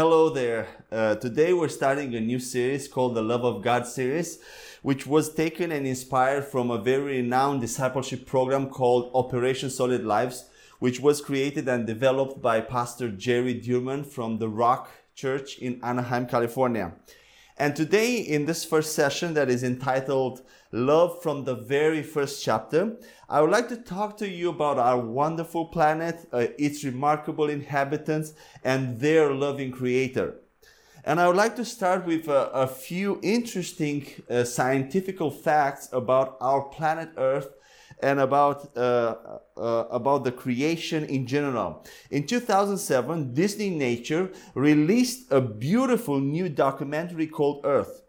Hello there. Uh, today we're starting a new series called the Love of God series, which was taken and inspired from a very renowned discipleship program called Operation Solid Lives, which was created and developed by Pastor Jerry Dirmann from the Rock Church in Anaheim, California. And today, in this first session that is entitled Love from the Very First Chapter, I would like to talk to you about our wonderful planet, uh, its remarkable inhabitants, and their loving Creator. And I would like to start with a, a few interesting uh, scientific facts about our planet Earth and about uh, uh, about the creation in general. In 2007, Disney Nature released a beautiful new documentary called Earth.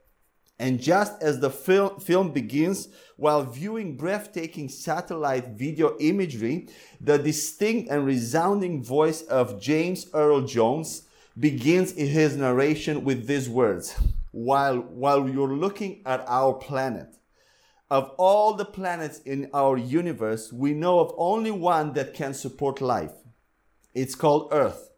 And just as the fil- film begins, while viewing breathtaking satellite video imagery, the distinct and resounding voice of James Earl Jones begins his narration with these words while, while you're looking at our planet, of all the planets in our universe, we know of only one that can support life. It's called Earth.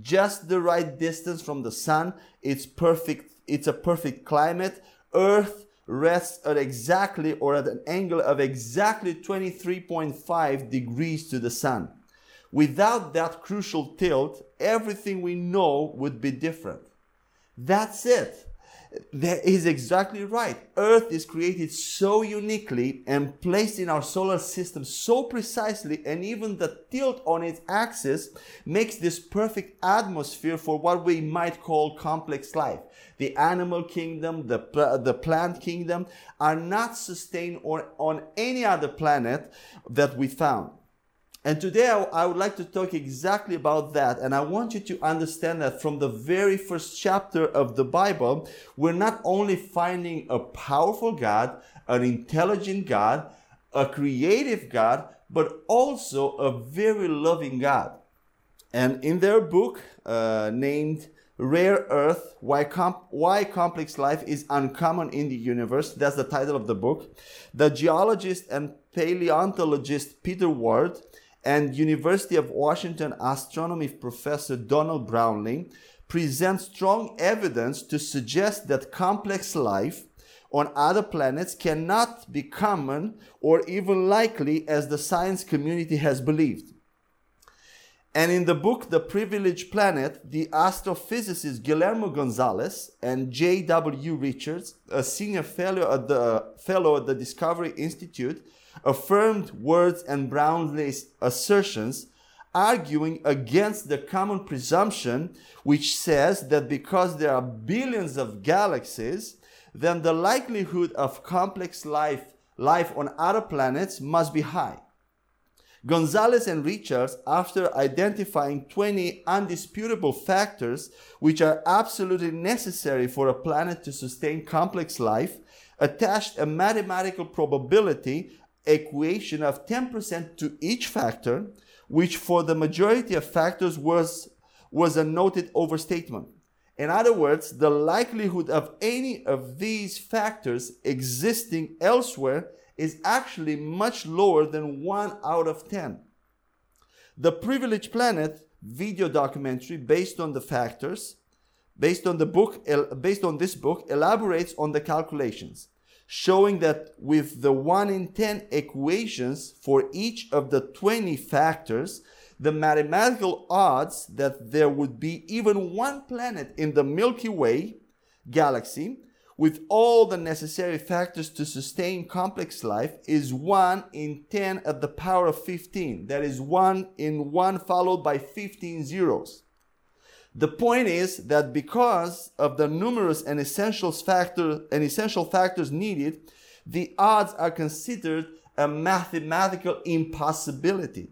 Just the right distance from the sun. It's perfect. It's a perfect climate. Earth rests at exactly or at an angle of exactly 23.5 degrees to the sun. Without that crucial tilt, everything we know would be different. That's it that is exactly right. Earth is created so uniquely and placed in our solar system so precisely, and even the tilt on its axis makes this perfect atmosphere for what we might call complex life. The animal kingdom, the, the plant kingdom are not sustained on, on any other planet that we found. And today I, would like to talk exactly about that. And I want you to understand that from the very first chapter of the Bible, we're not only finding a powerful God, an intelligent God, a creative God, but also a very loving God. And in their book uh, named Rare Earth Why, Com- Why Complex Life is Uncommon in the Universe, that's the title of the book, the geologist and paleontologist Peter Ward and University of Washington astronomy professor Donald Brownlee present strong evidence to suggest that complex life on other planets cannot be common or even likely as the science community has believed. And in the book The Privileged Planet, the astrophysicist Guillermo Gonzalez and J.W. Richards, a senior fellow at the, fellow at the Discovery Institute, affirmed Ward's and Brownlee's assertions, arguing against the common presumption which says that because there are billions of galaxies, then the likelihood of complex life, life on other planets must be high. Gonzalez and Richards, after identifying 20 undisputable factors which are absolutely necessary for a planet to sustain complex life, attached a mathematical probability equation of 10% to each factor, which for the majority of factors was, was a noted overstatement. In other words, the likelihood of any of these factors existing elsewhere is actually much lower than 1 out of 10. The Privileged Planet video documentary based on the factors based on the book based on this book elaborates on the calculations showing that with the 1 in 10 equations for each of the 20 factors, the mathematical odds that there would be even one planet in the Milky Way galaxy with all the necessary factors to sustain complex life is 1 in 10 at the power of 15. That is 1 in 1 followed by 15 zeros. The point is that because of the numerous and essential factor and essential factors needed, the odds are considered a mathematical impossibility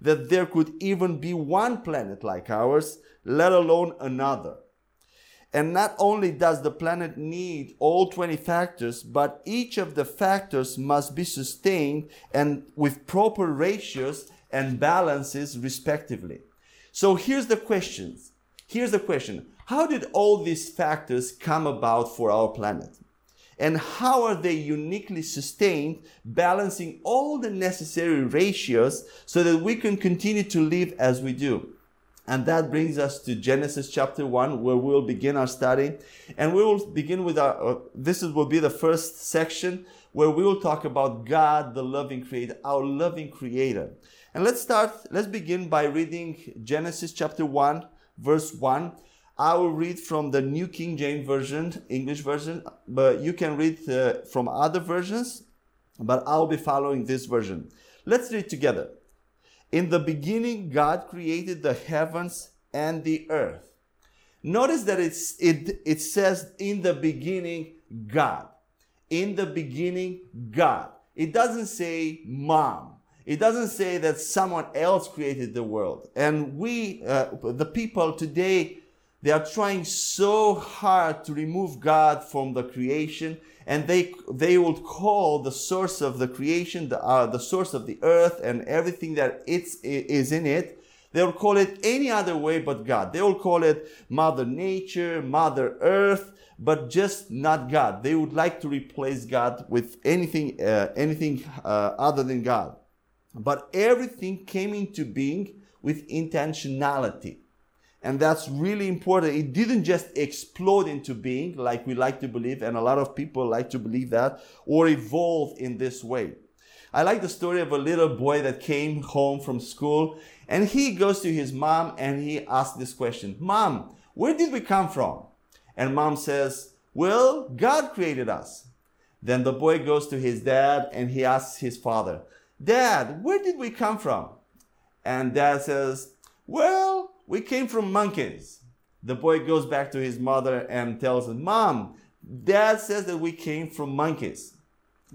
that there could even be one planet like ours, let alone another. And not only does the planet need all 20 factors, but each of the factors must be sustained and with proper ratios and balances respectively. So here's the questions. Here's the question How did all these factors come about for our planet? And how are they uniquely sustained, balancing all the necessary ratios so that we can continue to live as we do? And that brings us to Genesis chapter 1, where we'll begin our study. And we will begin with our, uh, this will be the first section where we will talk about God, the loving creator, our loving creator. And let's start, let's begin by reading Genesis chapter 1, verse 1. I will read from the New King James Version, English version, but you can read uh, from other versions, but I'll be following this version. Let's read together. In the beginning, God created the heavens and the earth. Notice that it's, it, it says, in the beginning, God. In the beginning, God. It doesn't say mom. It doesn't say that someone else created the world. And we, uh, the people today, they are trying so hard to remove God from the creation and they they will call the source of the creation the, uh, the source of the earth and everything that it's is in it. They will call it any other way but god. They will call it mother nature mother earth but just not god. They would like to replace god with anything uh, anything uh, other than god but everything came into being with intentionality and that's really important. It didn't just explode into being like we like to believe, and a lot of people like to believe that, or evolve in this way. I like the story of a little boy that came home from school and he goes to his mom and he asks this question Mom, where did we come from? And mom says, Well, God created us. Then the boy goes to his dad and he asks his father, Dad, where did we come from? And dad says, Well, we came from monkeys. The boy goes back to his mother and tells him, Mom, dad says that we came from monkeys.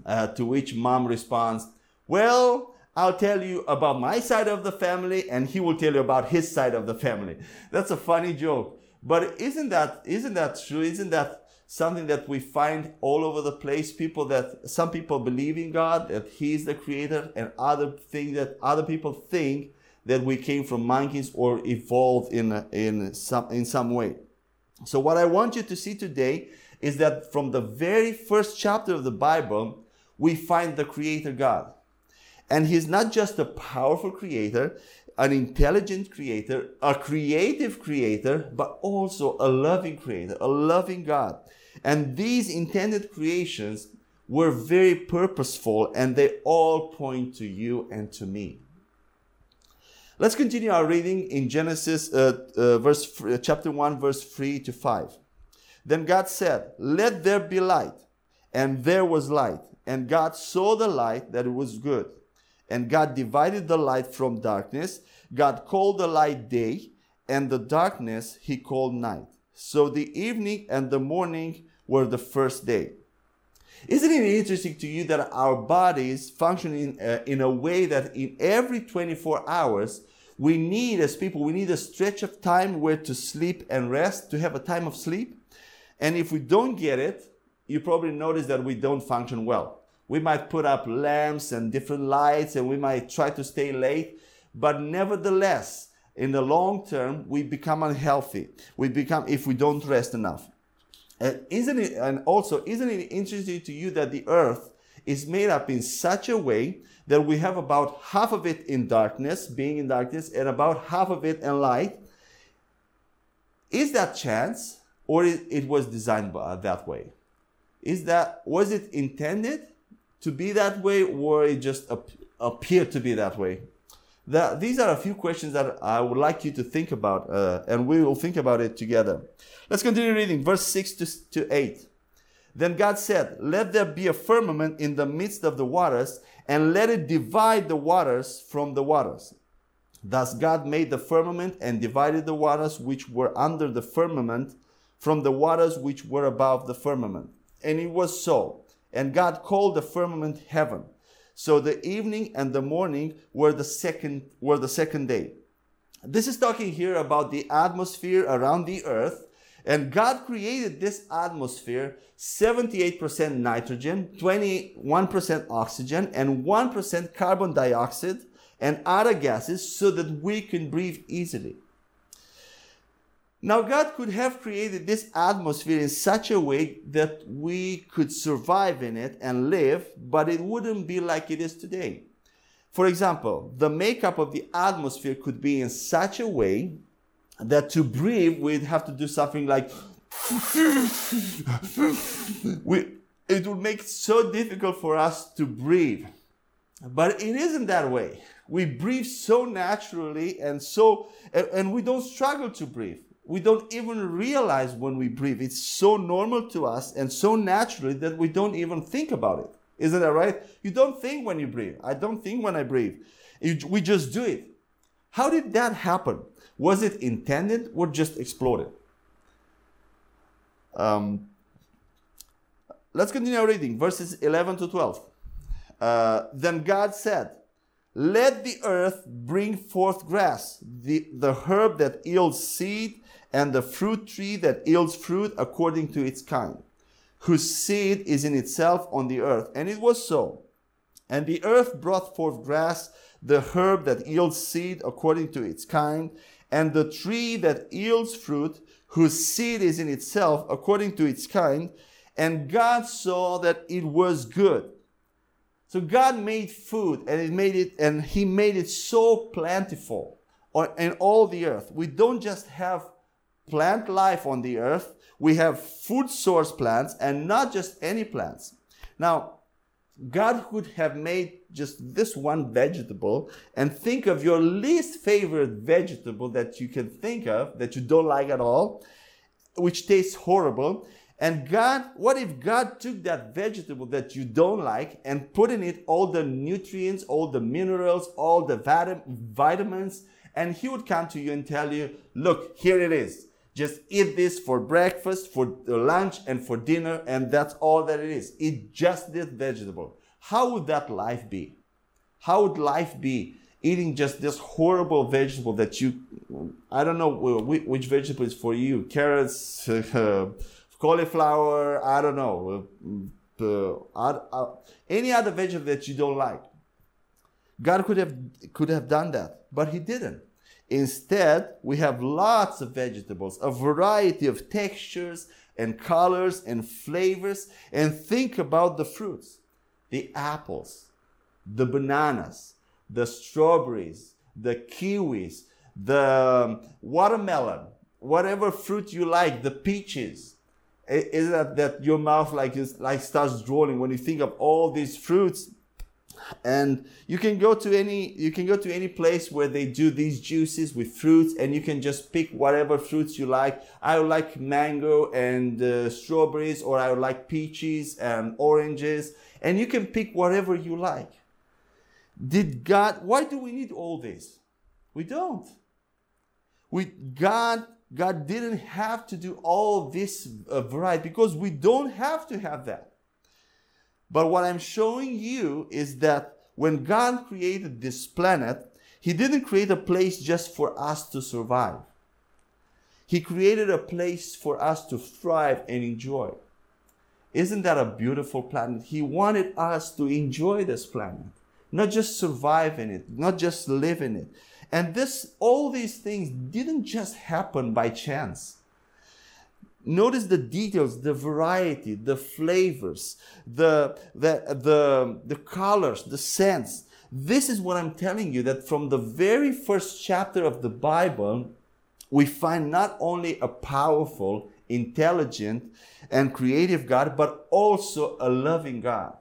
Uh, to which mom responds, Well, I'll tell you about my side of the family, and he will tell you about his side of the family. That's a funny joke. But isn't that isn't that true? Isn't that something that we find all over the place? People that some people believe in God, that He's the creator, and other thing that other people think that we came from monkeys or evolved in, in, some, in some way. So, what I want you to see today is that from the very first chapter of the Bible, we find the Creator God. And He's not just a powerful Creator, an intelligent Creator, a creative Creator, but also a loving Creator, a loving God. And these intended creations were very purposeful and they all point to you and to me. Let's continue our reading in Genesis uh, uh, verse uh, chapter 1 verse 3 to 5. Then God said, "Let there be light." And there was light. And God saw the light that it was good. And God divided the light from darkness. God called the light day, and the darkness he called night. So the evening and the morning were the first day. Isn't it interesting to you that our bodies function in, uh, in a way that in every 24 hours we need, as people, we need a stretch of time where to sleep and rest, to have a time of sleep. And if we don't get it, you probably notice that we don't function well. We might put up lamps and different lights and we might try to stay late, but nevertheless, in the long term, we become unhealthy. We become, if we don't rest enough. And isn't it, and also, isn't it interesting to you that the earth is made up in such a way that we have about half of it in darkness, being in darkness, and about half of it in light. Is that chance, or it was designed uh, that way? Is that was it intended to be that way, or it just appeared to be that way? These are a few questions that I would like you to think about, uh, and we will think about it together. Let's continue reading, verse 6 to, to 8. Then God said, Let there be a firmament in the midst of the waters, and let it divide the waters from the waters. Thus God made the firmament and divided the waters which were under the firmament from the waters which were above the firmament. And it was so. And God called the firmament heaven. So the evening and the morning were the second were the second day. This is talking here about the atmosphere around the earth and God created this atmosphere 78% nitrogen, 21% oxygen, and 1% carbon dioxide and other gases so that we can breathe easily. Now, God could have created this atmosphere in such a way that we could survive in it and live, but it wouldn't be like it is today. For example, the makeup of the atmosphere could be in such a way that to breathe we'd have to do something like we, it would make it so difficult for us to breathe. But it isn't that way. We breathe so naturally and so, and, and we don't struggle to breathe. We don't even realize when we breathe. It's so normal to us and so naturally that we don't even think about it. Isn't that right? You don't think when you breathe. I don't think when I breathe. we just do it. How did that happen? Was it intended or just exploded? Um, let's continue reading verses 11 to 12. Uh, then God said, Let the earth bring forth grass, the, the herb that yields seed, and the fruit tree that yields fruit according to its kind, whose seed is in itself on the earth. And it was so. And the earth brought forth grass, the herb that yields seed according to its kind, and the tree that yields fruit, whose seed is in itself according to its kind. And God saw that it was good. So God made food and it made it, and He made it so plentiful in all the earth. We don't just have plant life on the earth, we have food source plants and not just any plants. Now, God could have made just this one vegetable and think of your least favorite vegetable that you can think of that you don't like at all, which tastes horrible. And God, what if God took that vegetable that you don't like and put in it all the nutrients, all the minerals, all the vitamins, and He would come to you and tell you, look, here it is. Just eat this for breakfast, for lunch, and for dinner, and that's all that it is. Eat just this vegetable. How would that life be? How would life be eating just this horrible vegetable that you, I don't know which vegetable is for you, carrots, uh, cauliflower, I don't know, uh, uh, uh, any other vegetable that you don't like. God could have could have done that, but He didn't. Instead, we have lots of vegetables, a variety of textures and colors and flavors. And think about the fruits the apples, the bananas, the strawberries, the kiwis, the watermelon, whatever fruit you like, the peaches. Is that that your mouth like is like starts drooling when you think of all these fruits and you can go to any you can go to any place where they do these juices with fruits and you can just pick whatever fruits you like. I would like mango and uh, strawberries or i would like peaches and oranges and you can pick whatever you like. Did god why do we need all this? We don't. We god god didn't have to do all this uh, variety because we don't have to have that but what I'm showing you is that when God created this planet, He didn't create a place just for us to survive. He created a place for us to thrive and enjoy. Isn't that a beautiful planet? He wanted us to enjoy this planet, not just survive in it, not just live in it. And this, all these things didn't just happen by chance. Notice the details, the variety, the flavors, the, the, the, the colors, the scents. This is what I'm telling you that from the very first chapter of the Bible, we find not only a powerful, intelligent, and creative God, but also a loving God.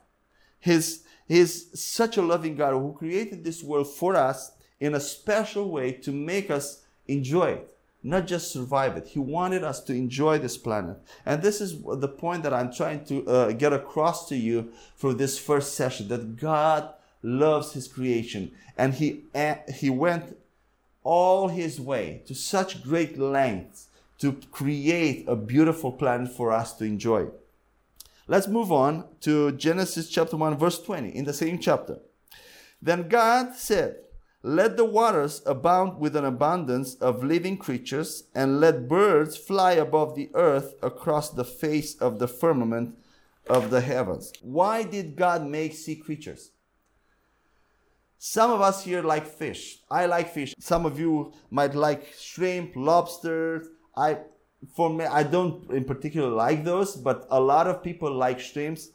His, He's such a loving God who created this world for us in a special way to make us enjoy it not just survive it. He wanted us to enjoy this planet. And this is the point that I'm trying to uh, get across to you through this first session that God loves his creation and he uh, he went all his way to such great lengths to create a beautiful planet for us to enjoy. Let's move on to Genesis chapter 1 verse 20 in the same chapter. Then God said, let the waters abound with an abundance of living creatures, and let birds fly above the earth across the face of the firmament of the heavens. Why did God make sea creatures? Some of us here like fish. I like fish. Some of you might like shrimp, lobsters. I, for me, I don't in particular like those, but a lot of people like shrimps,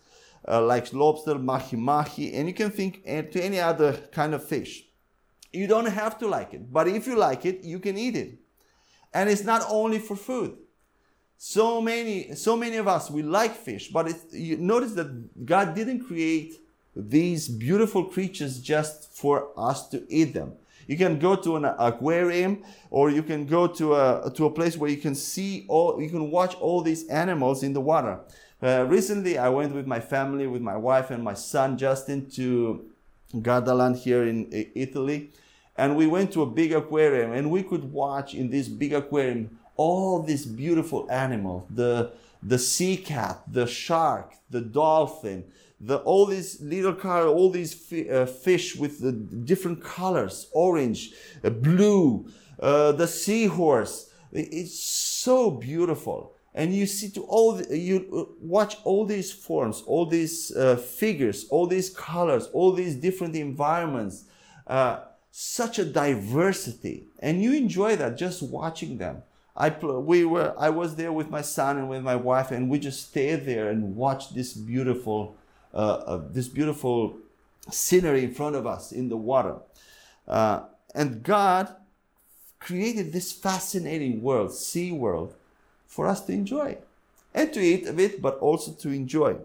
uh, like lobster, mahi mahi, and you can think to any other kind of fish. You don't have to like it, but if you like it, you can eat it. And it's not only for food. So many, so many of us, we like fish, but you notice that God didn't create these beautiful creatures just for us to eat them. You can go to an aquarium or you can go to a, to a place where you can see all, you can watch all these animals in the water. Uh, recently, I went with my family, with my wife and my son Justin to Gardaland here in Italy. And we went to a big aquarium and we could watch in this big aquarium all these beautiful animals the, the sea cat, the shark, the dolphin, the, all these little color, all these uh, fish with the different colors orange, uh, blue, uh, the seahorse. It's so beautiful and you see to all the, you uh, watch all these forms all these uh, figures all these colors all these different environments uh, such a diversity and you enjoy that just watching them i we were i was there with my son and with my wife and we just stayed there and watched this beautiful uh, uh this beautiful scenery in front of us in the water uh, and god created this fascinating world sea world for us to enjoy and to eat a bit, but also to enjoy.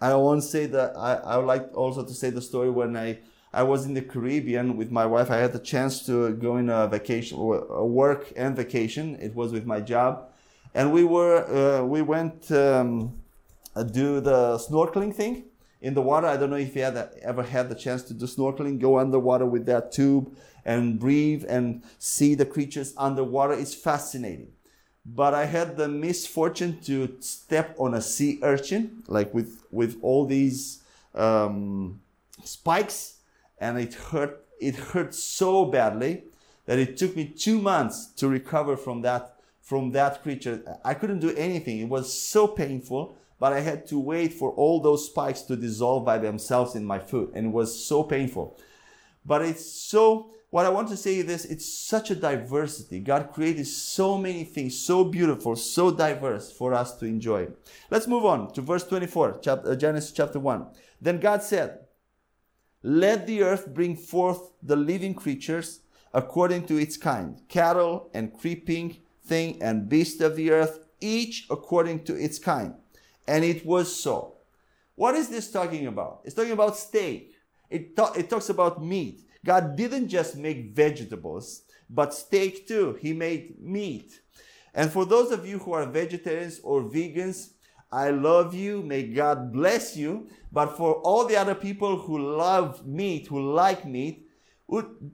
I want to say that I, I would like also to say the story when I, I was in the Caribbean with my wife. I had the chance to go in a vacation, a work and vacation. It was with my job. And we were, uh, we went um, uh, do the snorkeling thing in the water. I don't know if you had ever had the chance to do snorkeling, go underwater with that tube and breathe and see the creatures underwater. It's fascinating but I had the misfortune to step on a sea urchin, like with with all these um, spikes, and it hurt. It hurt so badly that it took me two months to recover from that from that creature. I couldn't do anything. It was so painful, but I had to wait for all those spikes to dissolve by themselves in my foot, and it was so painful. But it's so what I want to say is this it's such a diversity. God created so many things, so beautiful, so diverse for us to enjoy. Let's move on to verse 24, chapter, uh, Genesis chapter 1. Then God said, Let the earth bring forth the living creatures according to its kind, cattle and creeping thing and beast of the earth, each according to its kind. And it was so. What is this talking about? It's talking about steak. It, ta- it talks about meat. God didn't just make vegetables, but steak too. He made meat. And for those of you who are vegetarians or vegans, I love you. May God bless you. But for all the other people who love meat, who like meat,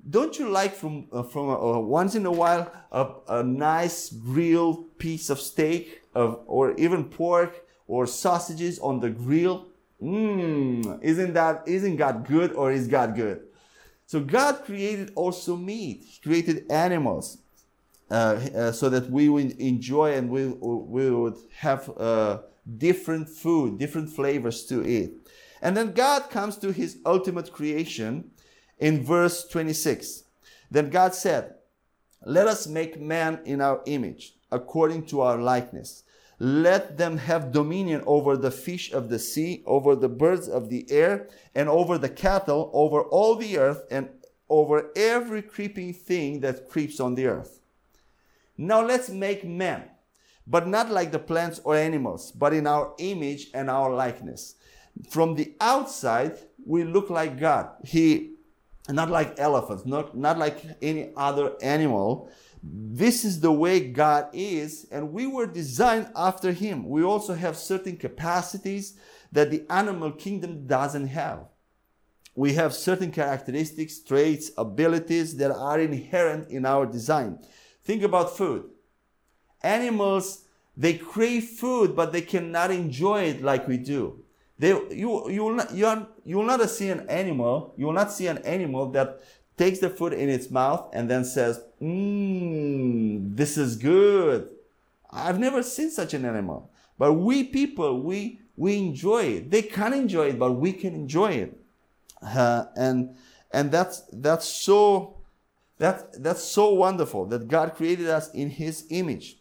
don't you like from uh, from uh, once in a while a, a nice grilled piece of steak of, or even pork or sausages on the grill? Mmm, isn't that isn't God good or is God good? So God created also meat. He created animals uh, uh, so that we would enjoy and we, we would have uh, different food, different flavors to eat. And then God comes to his ultimate creation in verse 26. Then God said, Let us make man in our image, according to our likeness let them have dominion over the fish of the sea, over the birds of the air, and over the cattle, over all the earth, and over every creeping thing that creeps on the earth. Now let's make man, but not like the plants or animals, but in our image and our likeness. From the outside, we look like God. He, not like elephants, not, not like any other animal, this is the way God is, and we were designed after Him. We also have certain capacities that the animal kingdom doesn't have. We have certain characteristics, traits, abilities that are inherent in our design. Think about food. Animals, they crave food, but they cannot enjoy it like we do. They, you, you, will not, you, are, you will not see an animal, you will not see an animal that takes the food in its mouth and then says, Mmm, this is good. I've never seen such an animal. But we people, we, we enjoy it. They can't enjoy it, but we can enjoy it. Uh, and and that's, that's, so, that, that's so wonderful that God created us in His image.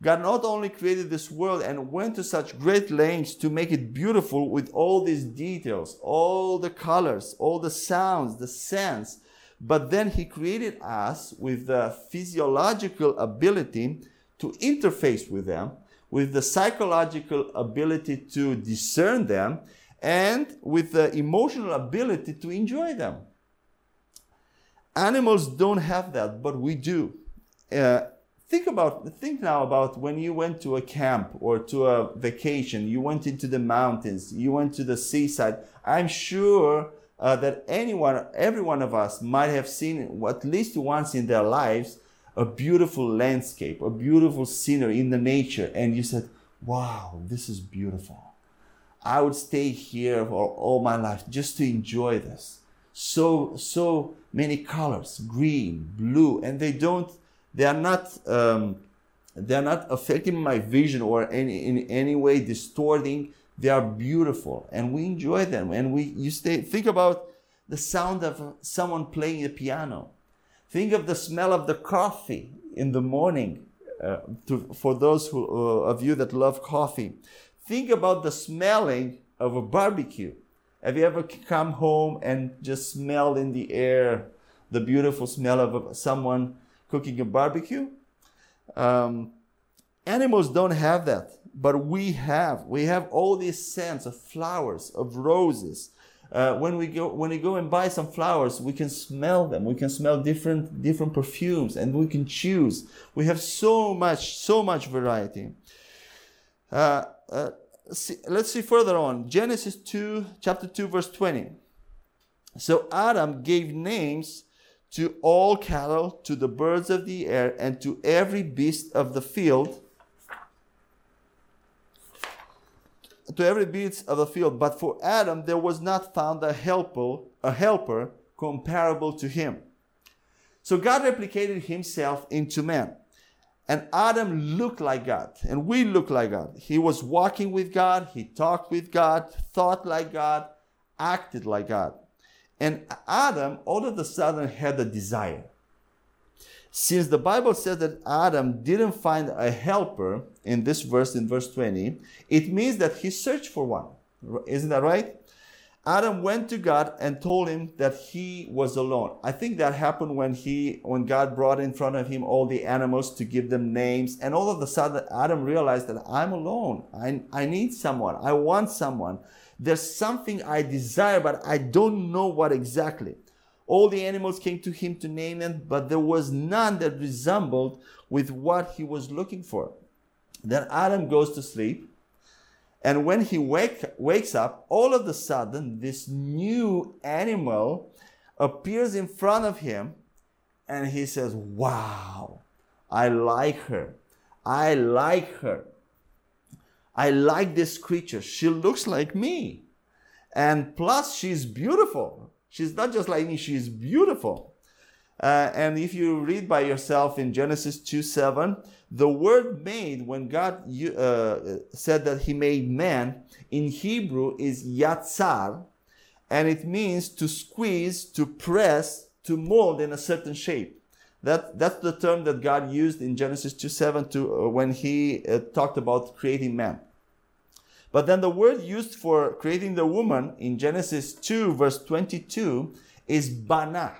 God not only created this world and went to such great lengths to make it beautiful with all these details, all the colors, all the sounds, the scents, but then He created us with the physiological ability to interface with them, with the psychological ability to discern them, and with the emotional ability to enjoy them. Animals don't have that, but we do. Uh, think about think now about when you went to a camp or to a vacation. You went into the mountains. You went to the seaside. I'm sure uh, that anyone every one of us might have seen at least once in their lives a beautiful landscape a beautiful scenery in the nature. And you said wow this is beautiful. I would stay here for all my life just to enjoy this. So so many colors green blue and they don't they are not um, they are not affecting my vision or any, in any way distorting. They are beautiful and we enjoy them. And we you stay think about the sound of someone playing the piano. Think of the smell of the coffee in the morning uh, to, for those who, uh, of you that love coffee. Think about the smelling of a barbecue. Have you ever come home and just smell in the air the beautiful smell of someone cooking a barbecue. Um, animals don't have that, but we have. We have all these scents of flowers, of roses. Uh, when we go when we go and buy some flowers, we can smell them. We can smell different different perfumes, and we can choose. We have so much so much variety. Uh, uh, see, let's see further on Genesis two chapter two verse twenty. So Adam gave names to all cattle, to the birds of the air, and to every beast of the field. To every beast of the field. But for Adam there was not found a helper, a helper comparable to him. So God replicated himself into man. And Adam looked like God, and we look like God. He was walking with God, he talked with God, thought like God, acted like God. And Adam all of a sudden had a desire. Since the Bible says that Adam didn't find a helper in this verse, in verse 20, it means that he searched for one. Isn't that right? Adam went to God and told him that he was alone. I think that happened when he when God brought in front of him all the animals to give them names and all of a sudden Adam realized that I'm alone. I, I need someone. I want someone. There's something I desire, but I don't know what exactly. All the animals came to him to name them, but there was none that resembled with what he was looking for. Then Adam goes to sleep. And when he wake, wakes up, all of a sudden, this new animal appears in front of him and he says, Wow, I like her. I like her. I like this creature. She looks like me. And plus, she's beautiful. She's not just like me, she's beautiful. Uh, and if you read by yourself in Genesis 2 7, the word made, when God uh, said that He made man, in Hebrew is yatsar, and it means to squeeze, to press, to mold in a certain shape. That, that's the term that God used in Genesis 2 7 to, uh, when He uh, talked about creating man. But then the word used for creating the woman in Genesis 2, verse 22, is bana.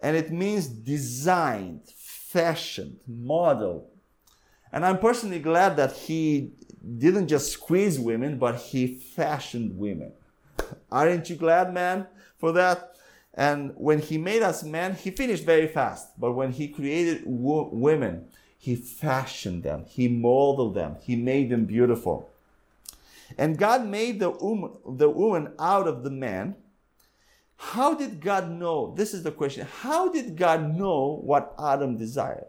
And it means designed, fashioned, modeled. And I'm personally glad that he didn't just squeeze women, but he fashioned women. Aren't you glad, man, for that? And when he made us men, he finished very fast. But when he created wo- women, he fashioned them, he molded them, he made them beautiful. And God made the woman, the woman out of the man. How did God know? This is the question. How did God know what Adam desired?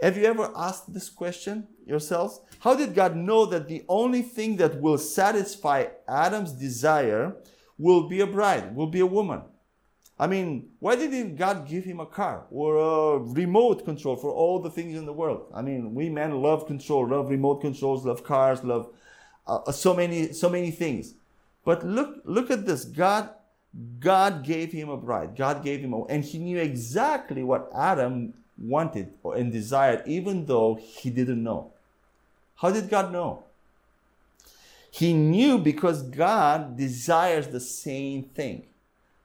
Have you ever asked this question yourselves? How did God know that the only thing that will satisfy Adam's desire will be a bride, will be a woman? I mean, why didn't God give him a car or a remote control for all the things in the world? I mean, we men love control, love remote controls, love cars, love uh, so many so many things. But look look at this. God god gave him a bride. God gave him a and he knew exactly what adam wanted and desired even though he didn't know. How did god know? He knew because god desires the same thing.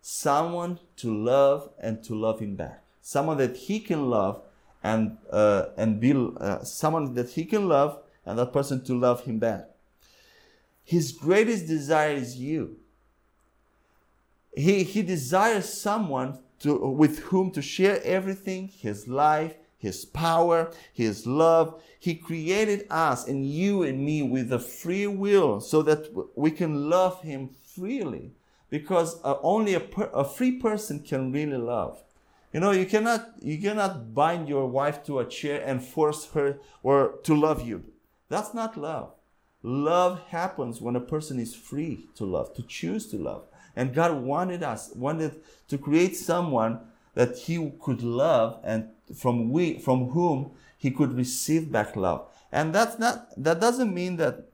Someone to love and to love him back. Someone that he can love and uh, and be uh, someone that he can love and that person to love him back. His greatest desire is you. He, he desires someone to, with whom to share everything his life, his power, his love. He created us and you and me with a free will so that we can love him freely because uh, only a, per, a free person can really love. You know, you cannot you cannot bind your wife to a chair and force her or to love you. That's not love. Love happens when a person is free to love, to choose to love. And God wanted us, wanted to create someone that he could love and from we from whom he could receive back love. And that's not that doesn't mean that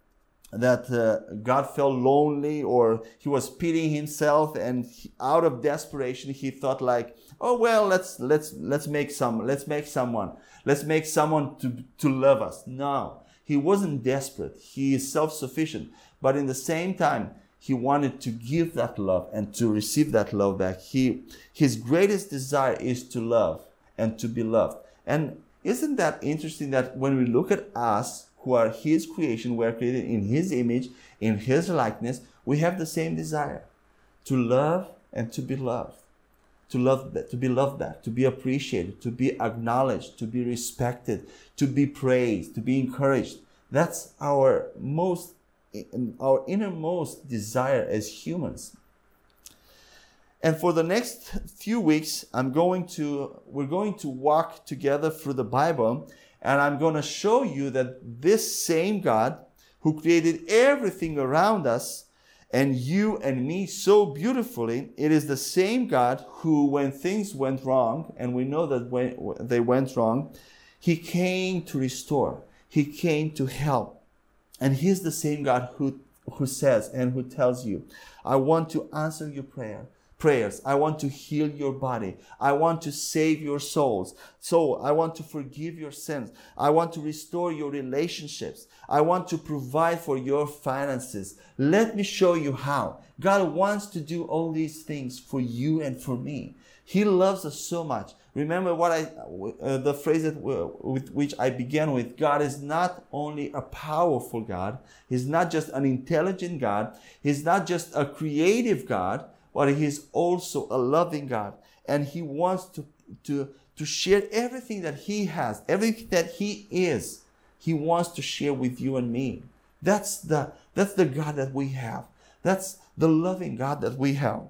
that uh, God felt lonely or he was pitying himself and he, out of desperation he thought like oh well let's let's let's make some let's make someone let's make someone to to love us no he wasn't desperate he is self-sufficient but in the same time he wanted to give that love and to receive that love back. He, his greatest desire is to love and to be loved. And isn't that interesting that when we look at us, who are his creation, we are created in his image, in his likeness, we have the same desire to love and to be loved. To love, that, to be loved back, to be appreciated, to be acknowledged, to be respected, to be praised, to be encouraged. That's our most our innermost desire as humans. And for the next few weeks, I'm going to, we're going to walk together through the Bible, and I'm going to show you that this same God who created everything around us and you and me so beautifully, it is the same God who, when things went wrong, and we know that when they went wrong, He came to restore, He came to help. And He's the same God who, who says and who tells you, I want to answer your prayer. Prayers. I want to heal your body. I want to save your souls. So I want to forgive your sins. I want to restore your relationships. I want to provide for your finances. Let me show you how. God wants to do all these things for you and for me. He loves us so much. Remember what I, uh, the phrase that, uh, with which I began with God is not only a powerful God, He's not just an intelligent God, He's not just a creative God, but He's also a loving God. And He wants to, to, to share everything that He has, everything that He is, He wants to share with you and me. That's the, that's the God that we have. That's the loving God that we have.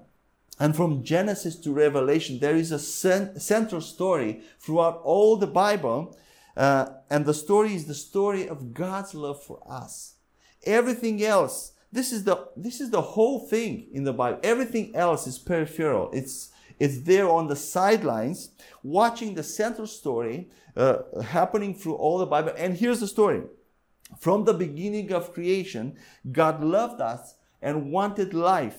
And from Genesis to Revelation, there is a cent- central story throughout all the Bible. Uh, and the story is the story of God's love for us. Everything else, this is the, this is the whole thing in the Bible. Everything else is peripheral. It's, it's there on the sidelines, watching the central story uh, happening through all the Bible. And here's the story. From the beginning of creation, God loved us and wanted life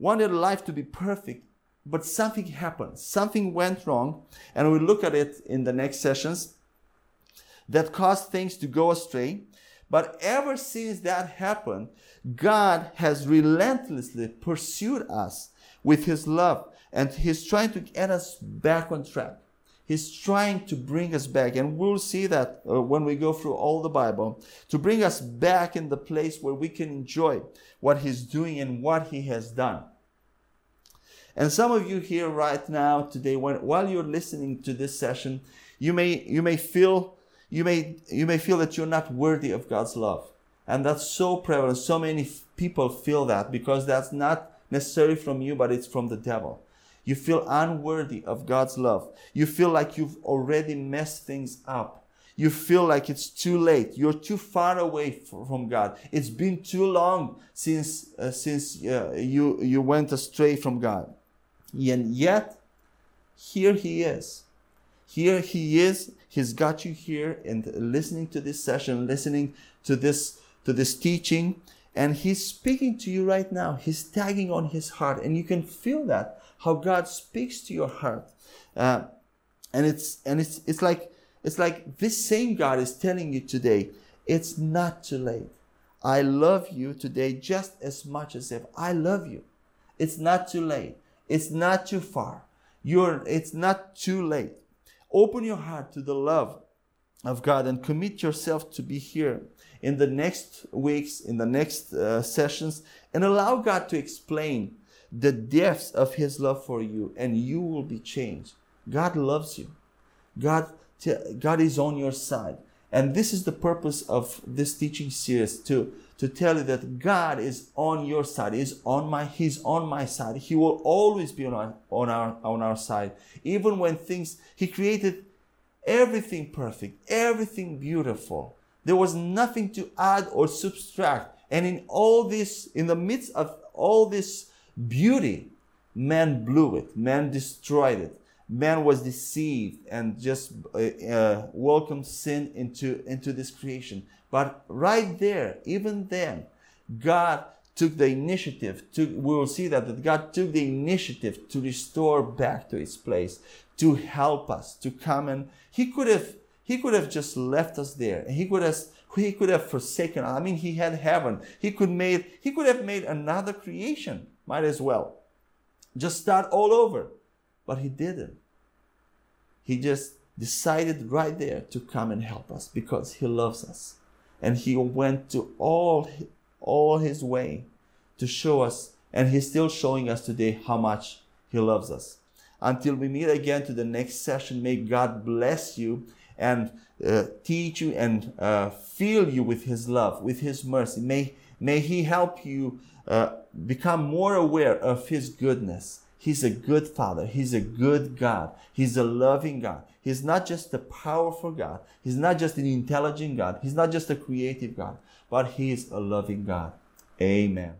wanted life to be perfect, but something happened. Something went wrong, and we'll look at it in the next sessions that caused things to go astray. But ever since that happened, God has relentlessly pursued us with His love, and He's trying to get us back on track. He's trying to bring us back, and we'll see that uh, when we go through all the Bible, to bring us back in the place where we can enjoy what He's doing and what He has done. And some of you here right now today, when, while you're listening to this session, you may you may feel you may you may feel that you're not worthy of God's love, and that's so prevalent. So many f- people feel that because that's not necessarily from you, but it's from the devil. You feel unworthy of God's love. You feel like you've already messed things up. You feel like it's too late. You're too far away from God. It's been too long since uh, since uh, you you went astray from God. And yet, here he is. Here he is. He's got you here and listening to this session, listening to this to this teaching, and he's speaking to you right now. He's tagging on his heart, and you can feel that how God speaks to your heart. Uh, and it's and it's it's like it's like this same God is telling you today, it's not too late. I love you today just as much as if I love you. It's not too late. It's not too far. You're, it's not too late. Open your heart to the love of God and commit yourself to be here in the next weeks, in the next uh, sessions, and allow God to explain the depths of His love for you, and you will be changed. God loves you. God, God is on your side. And this is the purpose of this teaching series too, to tell you that God is on your side, is on my, He's on my side. He will always be on our, on our, on our side. Even when things, He created everything perfect, everything beautiful. There was nothing to add or subtract. And in all this, in the midst of all this beauty, man blew it, man destroyed it man was deceived and just uh, uh, welcomed sin into, into this creation. But right there, even then, God took the initiative. We will see that, that God took the initiative to restore back to its place, to help us, to come and He could have He could have just left us there. He could have He could have forsaken. I mean, He had heaven. He could made He could have made another creation. Might as well. Just start all over. But He didn't. He just decided right there to come and help us because he loves us. And he went to all, all his way to show us, and he's still showing us today how much he loves us. Until we meet again to the next session, may God bless you and uh, teach you and uh, fill you with his love, with his mercy. May, may he help you uh, become more aware of his goodness He's a good Father. He's a good God. He's a loving God. He's not just a powerful God. He's not just an intelligent God. He's not just a creative God, but He is a loving God. Amen.